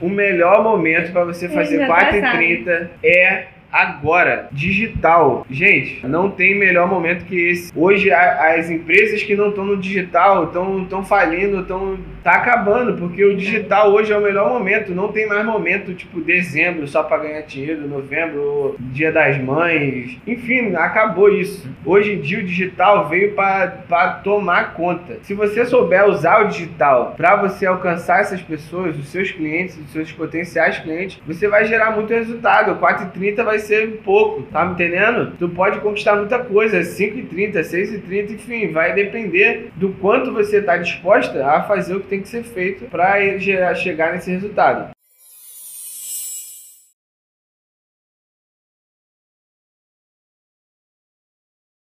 O melhor momento para você fazer já tá 4h30 é agora, digital. Gente, não tem melhor momento que esse. Hoje a- as empresas que não estão no digital estão falindo, estão tá acabando, porque o digital hoje é o melhor momento. Não tem mais momento tipo dezembro só para ganhar dinheiro, novembro, Dia das Mães. Enfim, acabou isso. Hoje em dia o digital veio para tomar conta. Se você souber usar o digital para você alcançar essas pessoas, os seus clientes, os seus potenciais clientes, você vai gerar muito resultado. 4,30 vai ser pouco, tá me entendendo? Tu pode conquistar muita coisa, 5,30, 6,30, enfim, vai depender do quanto você está disposta a fazer o que tem que ser feito para chegar nesse resultado.